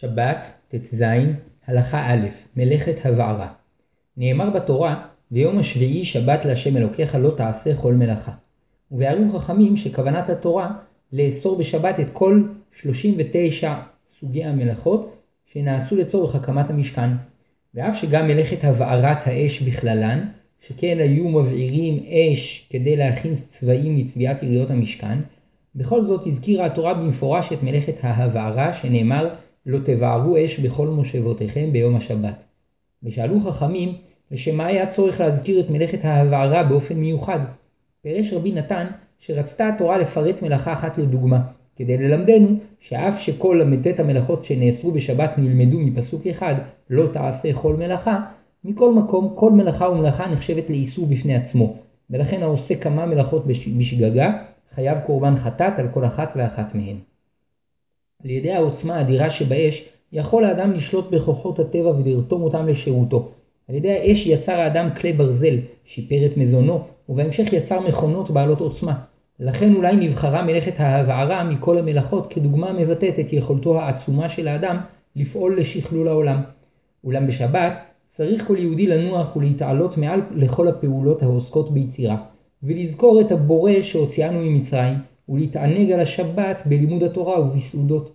שבת, ט"ז, הלכה א', מלאכת הבערה. נאמר בתורה, ויום השביעי שבת להשם אלוקיך לא תעשה כל מלאכה. וביארו חכמים שכוונת התורה לאסור בשבת את כל 39 סוגי המלאכות שנעשו לצורך הקמת המשכן. ואף שגם מלאכת הבערת האש בכללן, שכן היו מבעירים אש כדי להכין צבעים לצביעת יריות המשכן, בכל זאת הזכירה התורה במפורש את מלאכת ההבערה שנאמר לא תבערו אש בכל מושבותיכם ביום השבת. ושאלו חכמים לשם מה היה צורך להזכיר את מלאכת ההבערה באופן מיוחד. פירש רבי נתן שרצתה התורה לפרט מלאכה אחת לדוגמה, כדי ללמדנו שאף שכל ל"ט המלאכות שנאסרו בשבת נלמדו מפסוק אחד לא תעשה כל מלאכה, מכל מקום כל מלאכה ומלאכה נחשבת לאיסור בפני עצמו, ולכן העושה כמה מלאכות בשגגה חייב קורבן חטאת על כל אחת ואחת מהן. על ידי העוצמה האדירה שבאש יכול האדם לשלוט בכוחות הטבע ולרתום אותם לשירותו. על ידי האש יצר האדם כלי ברזל, שיפר את מזונו, ובהמשך יצר מכונות בעלות עוצמה. לכן אולי נבחרה מלאכת ההבערה מכל המלאכות כדוגמה מבטאת את יכולתו העצומה של האדם לפעול לשכלול העולם. אולם בשבת צריך כל יהודי לנוח ולהתעלות מעל לכל הפעולות העוסקות ביצירה, ולזכור את הבורא שהוציאנו ממצרים, ולהתענג על השבת בלימוד התורה ובסעודות.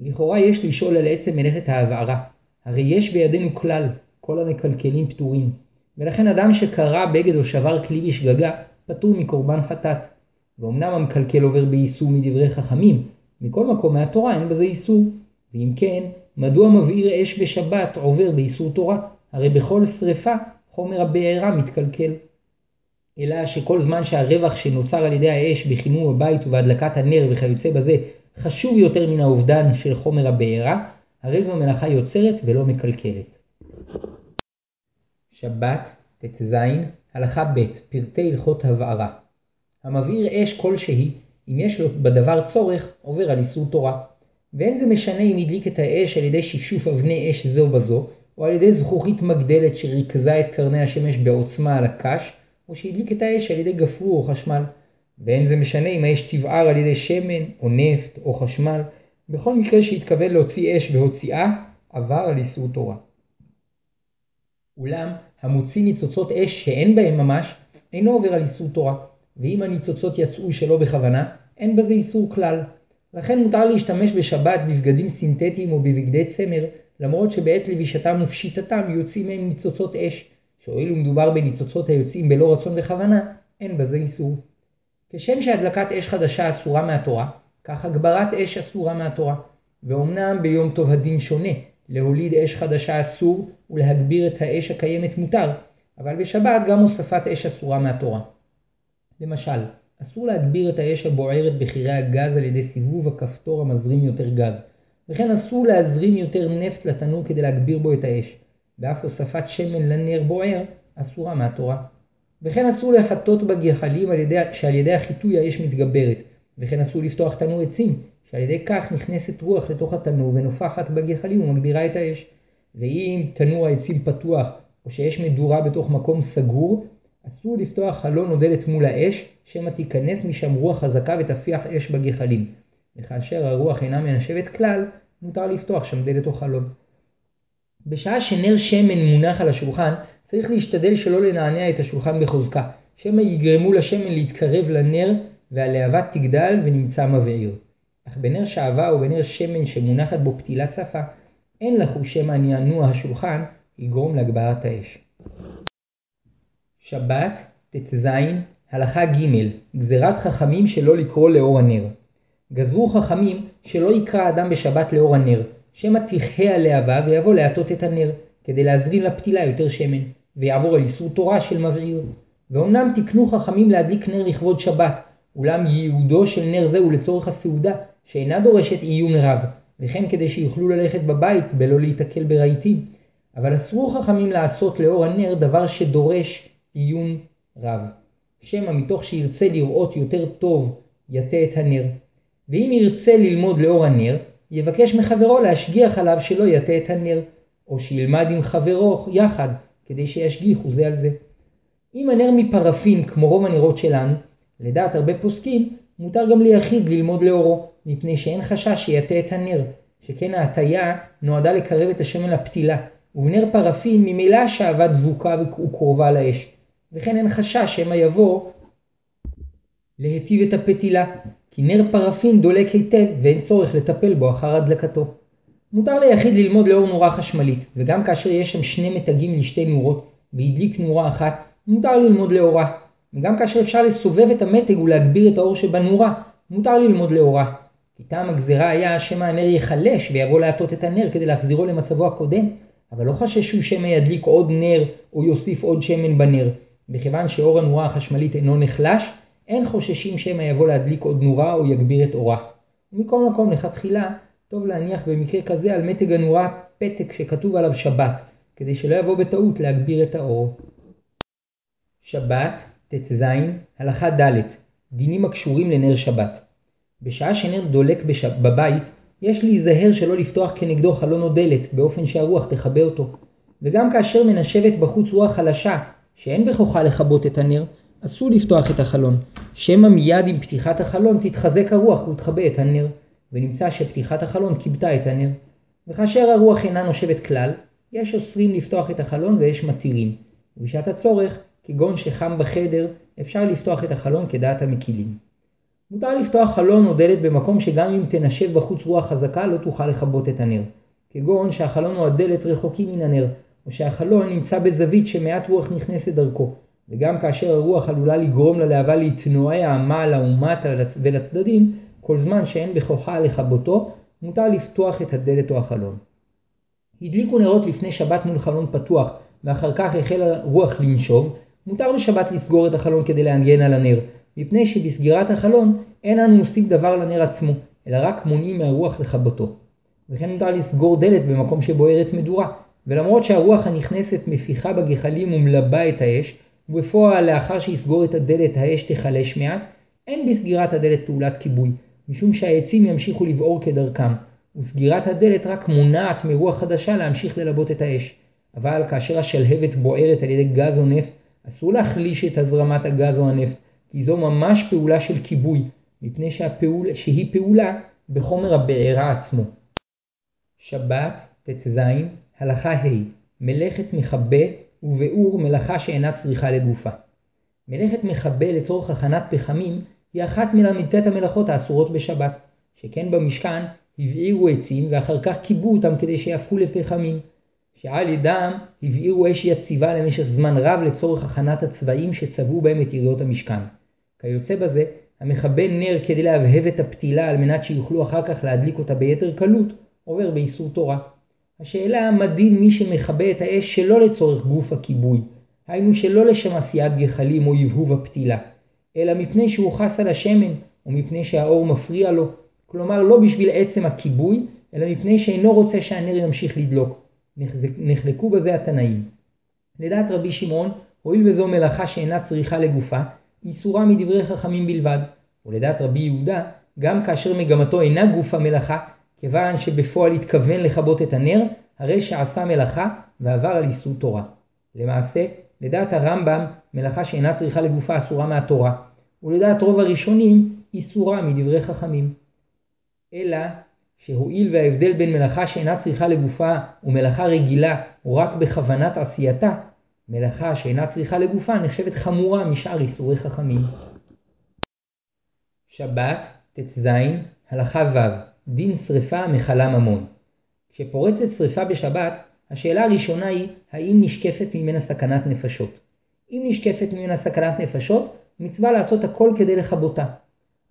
לכאורה יש לשאול על עצם מלאכת ההבערה, הרי יש בידינו כלל, כל המקלקלים פטורים, ולכן אדם שקרע בגד או שבר כלי בשגגה, פטור מקורבן חטאת. ואומנם המקלקל עובר באיסור מדברי חכמים, מכל מקום מהתורה אין בזה איסור. ואם כן, מדוע מבעיר אש בשבת עובר באיסור תורה? הרי בכל שרפה חומר הבעירה מתקלקל. אלא שכל זמן שהרווח שנוצר על ידי האש בחימום הבית ובהדלקת הנר וכיוצא בזה חשוב יותר מן האובדן של חומר הבעירה, הרי זו מלאכה יוצרת ולא מקלקלת. שבת, ט"ז, הלכה ב', פרטי הלכות הבערה. המבעיר אש כלשהי, אם יש לו בדבר צורך, עובר על איסור תורה. ואין זה משנה אם הדליק את האש על ידי שפשוף אבני אש זו בזו, או על ידי זכוכית מגדלת שריכזה את קרני השמש בעוצמה על הקש, או שהדליק את האש על ידי גפרור או חשמל. ואין זה משנה אם האש תבער על ידי שמן, או נפט, או חשמל, בכל מקרה שהתכוון להוציא אש והוציאה, עבר על איסור תורה. אולם, המוציא ניצוצות אש שאין בהם ממש, אינו עובר על איסור תורה, ואם הניצוצות יצאו שלא בכוונה, אין בזה איסור כלל. לכן מותר להשתמש בשבת בבגדים סינתטיים או בבגדי צמר, למרות שבעת לבישתם ופשיטתם יוצאים מהם ניצוצות אש, שהואיל ומדובר בניצוצות היוצאים בלא רצון וכוונה, אין בזה איסור. כשם שהדלקת אש חדשה אסורה מהתורה, כך הגברת אש אסורה מהתורה. ואומנם ביום טוב הדין שונה, להוליד אש חדשה אסור ולהגביר את האש הקיימת מותר, אבל בשבת גם הוספת אש אסורה מהתורה. למשל, אסור להגביר את האש הבוערת בחירי הגז על ידי סיבוב הכפתור המזרים יותר גז, וכן אסור להזרים יותר נפט לתנור כדי להגביר בו את האש, ואף הוספת שמן לנר בוער אסורה מהתורה. וכן אסור לחטות בגחלים על ידי, שעל ידי החיטוי האש מתגברת, וכן אסור לפתוח תנור עצים, שעל ידי כך נכנסת רוח לתוך התנור ונופחת בגחלים ומגבירה את האש. ואם תנור העצים פתוח, או שיש מדורה בתוך מקום סגור, אסור לפתוח חלון או דלת מול האש, שמא תיכנס משם רוח חזקה ותפיח אש בגחלים. וכאשר הרוח אינה מנשבת כלל, מותר לפתוח שם דלת או חלון. בשעה שנר שמן מונח על השולחן, צריך להשתדל שלא לנענע את השולחן בחוזקה, שמא יגרמו לשמן להתקרב לנר והלהבה תגדל ונמצא מבעיר. אך בנר שעווה או בנר שמן שמונחת בו פתילה צפה, אין לכו שמא נענוע השולחן יגרום להגברת האש. שבת, ט"ז, הלכה ג' גזירת חכמים שלא לקרוא לאור הנר. גזרו חכמים שלא יקרא אדם בשבת לאור הנר, שמא תכהה הלהבה ויבוא להטות את הנר, כדי להזרים לפתילה יותר שמן, ויעבור על איסור תורה של מבעיר. ואומנם תקנו חכמים להדליק נר לכבוד שבת, אולם ייעודו של נר זה הוא לצורך הסעודה, שאינה דורשת עיון רב, וכן כדי שיוכלו ללכת בבית בלא להיתקל ברהיטים. אבל אסרו חכמים לעשות לאור הנר דבר שדורש עיון רב. שמא מתוך שירצה לראות יותר טוב יטה את הנר. ואם ירצה ללמוד לאור הנר, יבקש מחברו להשגיח עליו שלא יטה את הנר, או שילמד עם חברו יחד, כדי שישגיחו זה על זה. אם הנר מפרפין כמו רוב הנרות שלנו, לדעת הרבה פוסקים, מותר גם ליחיד ללמוד לאורו, מפני שאין חשש שיטה את הנר, שכן ההטייה נועדה לקרב את השמן לפתילה, ובנר פרפין ממילא השעווה דבוקה וקרובה לאש, וכן אין חשש שמא יבוא להיטיב את הפתילה, כי נר פרפין דולק היטב ואין צורך לטפל בו אחר הדלקתו. מותר ליחיד ללמוד לאור נורה חשמלית, וגם כאשר יש שם שני מתגים לשתי נורות, והדליק נורה אחת, מותר ללמוד לאורה. וגם כאשר אפשר לסובב את המתג ולהגביר את האור שבנורה, מותר ללמוד לאורה. כי טעם הגזירה היה שמא הנר ייחלש ויבוא להטות את הנר כדי להחזירו למצבו הקודם, אבל לא חששו שמא ידליק עוד נר או יוסיף עוד שמן בנר. מכיוון שאור הנורה החשמלית אינו נחלש, אין חוששים שמא יבוא להדליק עוד נורה או יגביר את אורה. ומכל מקום לכתחילה, טוב להניח במקרה כזה על מתג הנורה פתק שכתוב עליו שבת, כדי שלא יבוא בטעות להגביר את האור. שבת, ט"ז, הלכה ד' דינים הקשורים לנר שבת. בשעה שנר דולק בשב... בבית, יש להיזהר שלא לפתוח כנגדו חלון או דלת, באופן שהרוח תכבה אותו. וגם כאשר מנשבת בחוץ רוח חלשה, שאין בכוחה לכבות את הנר, אסור לפתוח את החלון, שמא מיד עם פתיחת החלון תתחזק הרוח ותכבה את הנר, ונמצא שפתיחת החלון כיבתה את הנר. וכאשר הרוח אינה נושבת כלל, יש אוסרים לפתוח את החלון ויש מתירים. ובשעת הצורך, כגון שחם בחדר, אפשר לפתוח את החלון כדעת המקילים. מותר לפתוח חלון או דלת במקום שגם אם תנשב בחוץ רוח חזקה לא תוכל לכבות את הנר. כגון שהחלון או הדלת רחוקים מן הנר, או שהחלון נמצא בזווית שמעט רוח נכנסת דרכו, וגם כאשר הרוח עלולה לגרום ללהבה להתנועע מעלה ומטה ולצדדים, כל זמן שאין בכוחה לכבותו, מותר לפתוח את הדלת או החלון. הדליקו נרות לפני שבת מול חלון פתוח, ואחר כך החלה רוח לנשוב, מותר בשבת לסגור את החלון כדי להגן על הנר, מפני שבסגירת החלון אין אנו עושים דבר לנר עצמו, אלא רק מונעים מהרוח לכבותו. וכן מותר לסגור דלת במקום שבוערת מדורה, ולמרות שהרוח הנכנסת מפיחה בגחלים ומלבה את האש, ובפועל לאחר שיסגור את הדלת האש תיחלש מעט, אין בסגירת הדלת פעולת כיבוי, משום שהעצים ימשיכו לבעור כדרכם, וסגירת הדלת רק מונעת מרוח חדשה להמשיך ללבות את האש. אבל כאשר השלהבת בוערת על ידי גז או נפט, אסור להחליש את הזרמת הגז או הנפט, כי זו ממש פעולה של כיבוי, מפני שהפעול, שהיא פעולה בחומר הבעירה עצמו. שבת, ט"ז, הלכה ה' מלאכת מכבה וביאור מלאכה שאינה צריכה לגופה. מלאכת מכבה לצורך הכנת פחמים היא אחת מל"ט המלאכות האסורות בשבת, שכן במשכן הבעירו עצים ואחר כך כיבו אותם כדי שיהפכו לפחמים, שעל ידם הבעירו אש יציבה למשך זמן רב לצורך הכנת הצבעים שצבעו בהם את יריעות המשכן. כיוצא בזה, המכבה נר כדי להבהב את הפתילה על מנת שיוכלו אחר כך להדליק אותה ביתר קלות, עובר באיסור תורה. השאלה מה דין מי שמכבה את האש שלא לצורך גוף הכיבוי, היינו שלא לשם עשיית גחלים או הבהוב הפתילה, אלא מפני שהוא חס על השמן, או מפני שהאור מפריע לו, כלומר לא בשביל עצם הכיבוי, אלא מפני שאינו רוצה שהנר ימשיך לדלוק. נחלקו בזה התנאים. לדעת רבי שמעון, הואיל וזו מלאכה שאינה צריכה לגופה, איסורה מדברי חכמים בלבד, ולדעת רבי יהודה, גם כאשר מגמתו אינה גוף המלאכה, כיוון שבפועל התכוון לכבות את הנר, הרי שעשה מלאכה ועבר על איסור תורה. למעשה, לדעת הרמב"ם, מלאכה שאינה צריכה לגופה אסורה מהתורה, ולדעת רוב הראשונים, איסורה מדברי חכמים. אלא שהואיל וההבדל בין מלאכה שאינה צריכה לגופה ומלאכה רגילה הוא רק בכוונת עשייתה, מלאכה שאינה צריכה לגופה נחשבת חמורה משאר איסורי חכמים. שבת, ט"ז, הלכה ו' דין שרפה מכלה ממון. כשפורצת שרפה בשבת, השאלה הראשונה היא האם נשקפת ממנה סכנת נפשות. אם נשקפת ממנה סכנת נפשות, מצווה לעשות הכל כדי לכבותה.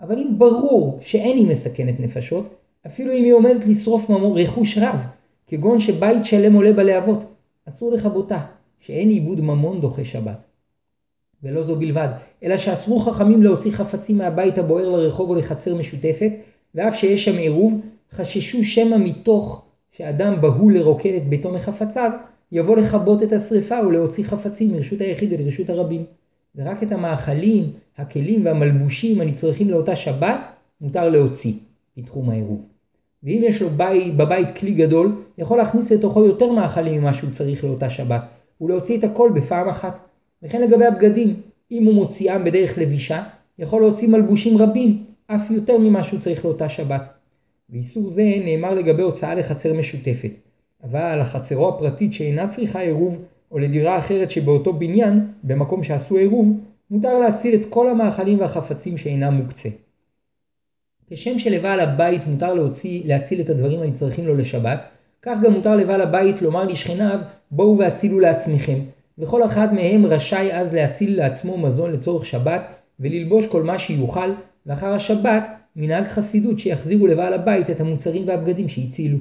אבל אם ברור שאין היא מסכנת נפשות, אפילו אם היא עומדת לשרוף ממון רכוש רב, כגון שבית שלם עולה בלהבות, אסור לכבותה, שאין עיבוד ממון דוחה שבת. ולא זו בלבד, אלא שאסרו חכמים להוציא חפצים מהבית הבוער לרחוב או לחצר משותפת, ואף שיש שם עירוב, חששו שמא מתוך שאדם בהול לרוקן את ביתו מחפציו, יבוא לכבות את השרפה ולהוציא חפצים מרשות היחיד ולרשות הרבים. ורק את המאכלים, הכלים והמלבושים הנצרכים לאותה שבת, מותר להוציא בתחום העירוב. ואם יש לו בית, בבית כלי גדול, יכול להכניס לתוכו יותר מאכלים ממה שהוא צריך לאותה שבת, ולהוציא את הכל בפעם אחת. וכן לגבי הבגדים, אם הוא מוציאם בדרך לבישה, יכול להוציא מלבושים רבים, אף יותר ממה שהוא צריך לאותה שבת. ואיסור זה נאמר לגבי הוצאה לחצר משותפת, אבל לחצרו הפרטית שאינה צריכה עירוב, או לדירה אחרת שבאותו בניין, במקום שעשו עירוב, מותר להציל את כל המאכלים והחפצים שאינם מוקצה. כשם שלבעל הבית מותר להוציא, להציל את הדברים הנצרכים לו לשבת, כך גם מותר לבעל הבית לומר לשכניו, בואו והצילו לעצמכם, וכל אחד מהם רשאי אז להציל לעצמו מזון לצורך שבת, וללבוש כל מה שיוכל, ואחר השבת מנהג חסידות שיחזירו לבעל הבית את המוצרים והבגדים שהצילו.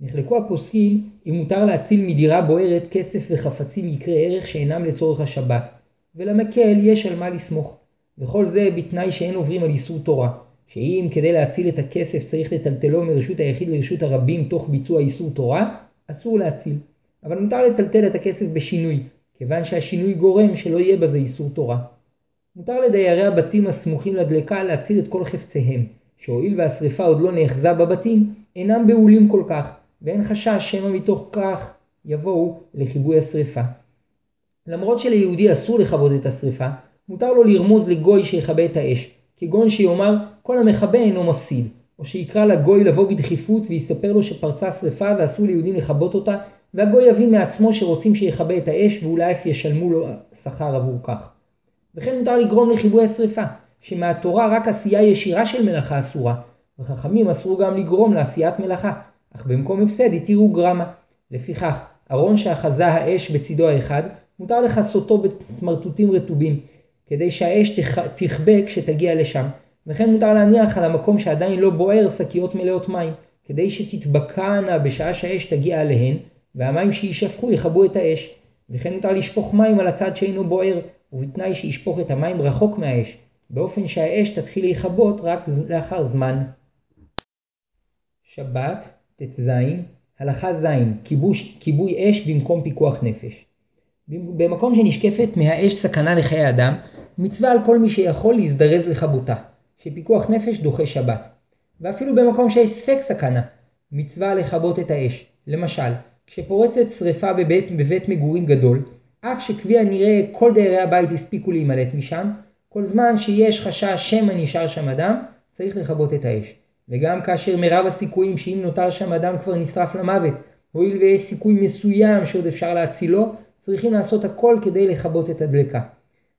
נחלקו הפוסקים אם מותר להציל מדירה בוערת כסף וחפצים יקרי ערך שאינם לצורך השבת, ולמקל יש על מה לסמוך. וכל זה בתנאי שאין עוברים על איסור תורה, שאם כדי להציל את הכסף צריך לטלטלו מרשות היחיד לרשות הרבים תוך ביצוע איסור תורה, אסור להציל. אבל מותר לטלטל את הכסף בשינוי, כיוון שהשינוי גורם שלא יהיה בזה איסור תורה. מותר לדיירי הבתים הסמוכים לדלקה להציל את כל חפציהם, שהואיל והשרפה עוד לא נאחזה בבתים, אינם בהולים כל כך, ואין חשש שמא מתוך כך יבואו לכיבוי השרפה. למרות שליהודי אסור לכבות את השרפה, מותר לו לרמוז לגוי שיכבה את האש, כגון שיאמר כל המכבה אינו מפסיד, או שיקרא לגוי לבוא בדחיפות ויספר לו שפרצה שרפה ואסור ליהודים לכבות אותה, והגוי יבין מעצמו שרוצים שיכבה את האש ואולי אף ישלמו לו שכר עבור כך. וכן מותר לגרום לכיבוי השרפה, שמהתורה רק עשייה ישירה של מלאכה אסורה, וחכמים אסרו גם לגרום לעשיית מלאכה, אך במקום הפסד התירו גרמה. לפיכך, ארון שאחזה האש בצידו האחד, מותר לכסותו בסמרטוטים רטובים, כדי שהאש תכבה כשתגיע לשם, וכן מותר להניח על המקום שעדיין לא בוער שקיות מלאות מים, כדי שתתבקענה בשעה שהאש תגיע עליהן, והמים שיישפכו יכבו את האש. וכן מותר לשפוך מים על הצד שאינו בוער, ובתנאי שישפוך את המים רחוק מהאש, באופן שהאש תתחיל להיכבות רק לאחר זמן. שבת, ט"ז, הלכה ז', כיבוי אש במקום פיקוח נפש. במקום שנשקפת מהאש סכנה לחיי אדם, מצווה על כל מי שיכול להזדרז לכבותה, שפיקוח נפש דוחה שבת. ואפילו במקום שיש ספק סכנה, מצווה לכבות את האש. למשל, כשפורצת שרפה בבית, בבית מגורים גדול, אף שכפי הנראה כל דיירי הבית הספיקו להימלט משם, כל זמן שיש חשש שמא נשאר שם אדם, צריך לכבות את האש. וגם כאשר מרב הסיכויים שאם נותר שם אדם כבר נשרף למוות, הואיל ויש סיכוי מסוים שעוד אפשר להצילו, צריכים לעשות הכל כדי לכבות את הדלקה.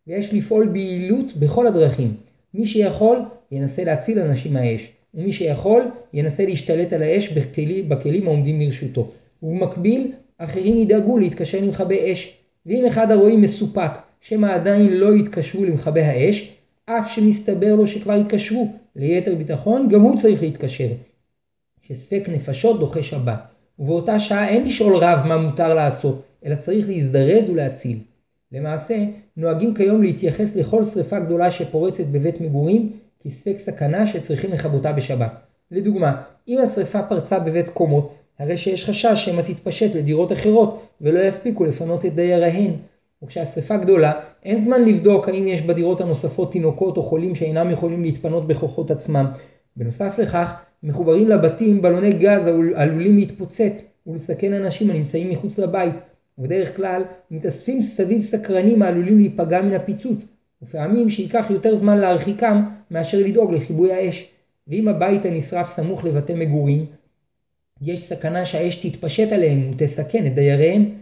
ויש לפעול ביעילות בכל הדרכים. מי שיכול, ינסה להציל אנשים מהאש, ומי שיכול, ינסה להשתלט על האש בכלים, בכלים העומדים לרשותו. ובמקביל, אחרים ידאגו להתקשר למכבי אש. ואם אחד הרועים מסופק, שמא עדיין לא יתקשרו למכבי האש, אף שמסתבר לו שכבר התקשרו, ליתר ביטחון גם הוא צריך להתקשר. שספק נפשות דוחה שבת, ובאותה שעה אין לשאול רב מה מותר לעשות, אלא צריך להזדרז ולהציל. למעשה, נוהגים כיום להתייחס לכל שרפה גדולה שפורצת בבית מגורים כספק סכנה שצריכים לכבותה בשבת. לדוגמה, אם השרפה פרצה בבית קומות, הרי שיש חשש שמא תתפשט לדירות אחרות ולא יספיקו לפנות את דייריהן. וכשהשרפה גדולה, אין זמן לבדוק האם יש בדירות הנוספות תינוקות או חולים שאינם יכולים להתפנות בכוחות עצמם. בנוסף לכך, מחוברים לבתים בלוני גז עלולים להתפוצץ ולסכן אנשים הנמצאים מחוץ לבית, ובדרך כלל מתאספים סביב סקרנים העלולים להיפגע מן הפיצוץ, ופעמים שייקח יותר זמן להרחיקם מאשר לדאוג לכיבוי האש. ואם הבית הנשרף סמוך לבתי מגורים, יש סכנה שהאש תתפשט עליהם ותסכן את דייריהם.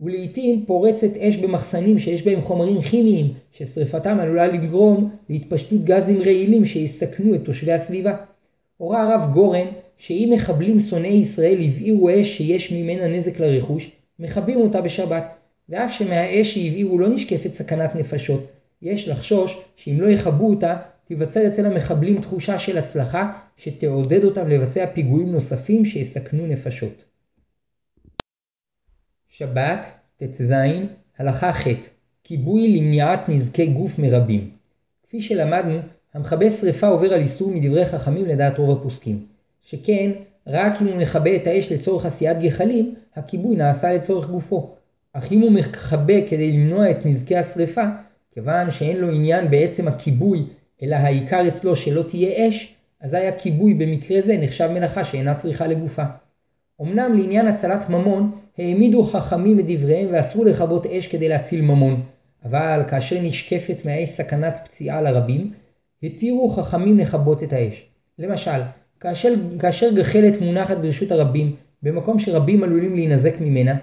ולעיתים פורצת אש במחסנים שיש בהם חומרים כימיים ששריפתם עלולה לגרום להתפשטות גזים רעילים שיסכנו את תושבי הסביבה. הורה הרב גורן שאם מחבלים שונאי ישראל הבעירו אש שיש ממנה נזק לרכוש, מכבים אותה בשבת, ואף שמהאש שהבעירו לא נשקפת סכנת נפשות, יש לחשוש שאם לא יכבו אותה, תיווצר אצל המחבלים תחושה של הצלחה שתעודד אותם לבצע פיגועים נוספים שיסכנו נפשות. שבת, ט"ז, הלכה ח' כיבוי למניעת נזקי גוף מרבים. כפי שלמדנו, המכבה שרפה עובר על איסור מדברי חכמים לדעת רוב הפוסקים. שכן, רק אם הוא מכבה את האש לצורך עשיית גחלים, הכיבוי נעשה לצורך גופו. אך אם הוא מכבה כדי למנוע את נזקי השרפה, כיוון שאין לו עניין בעצם הכיבוי, אלא העיקר אצלו שלא תהיה אש, אזי הכיבוי במקרה זה נחשב מלאכה שאינה צריכה לגופה. אמנם לעניין הצלת ממון, העמידו חכמים את דבריהם ואסרו לכבות אש כדי להציל ממון, אבל כאשר נשקפת מהאש סכנת פציעה לרבים, התירו חכמים לכבות את האש. למשל, כאשר, כאשר גחלת מונחת ברשות הרבים, במקום שרבים עלולים להינזק ממנה,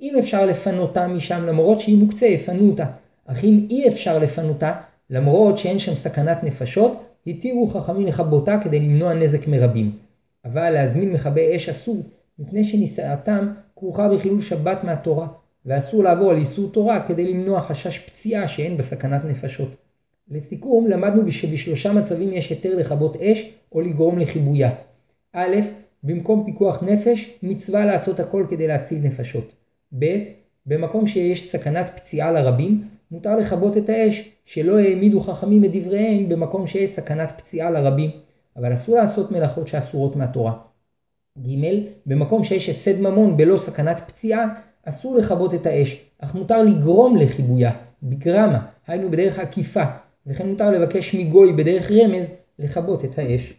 אם אפשר לפנותה משם למרות שהיא מוקצה, יפנו אותה. אך אם אי אפשר לפנותה, למרות שאין שם סכנת נפשות, התירו חכמים לכבותה כדי למנוע נזק מרבים. אבל להזמין מכבי אש אסור, מפני שנישאתם כרוכה בחילול שבת מהתורה, ואסור לעבור על איסור תורה כדי למנוע חשש פציעה שאין בסכנת נפשות. לסיכום, למדנו שבשלושה מצבים יש היתר לכבות אש או לגרום לכיבויה. א', במקום פיקוח נפש, מצווה לעשות הכל כדי להציל נפשות. ב. במקום שיש סכנת פציעה לרבים, מותר לכבות את האש, שלא העמידו חכמים את דבריהם במקום שיש סכנת פציעה לרבים, אבל אסור לעשות מלאכות שאסורות מהתורה. ג. במקום שיש הפסד ממון בלא סכנת פציעה, אסור לכבות את האש, אך מותר לגרום לכיבויה, בגרמה, היינו בדרך עקיפה, וכן מותר לבקש מגוי בדרך רמז לכבות את האש.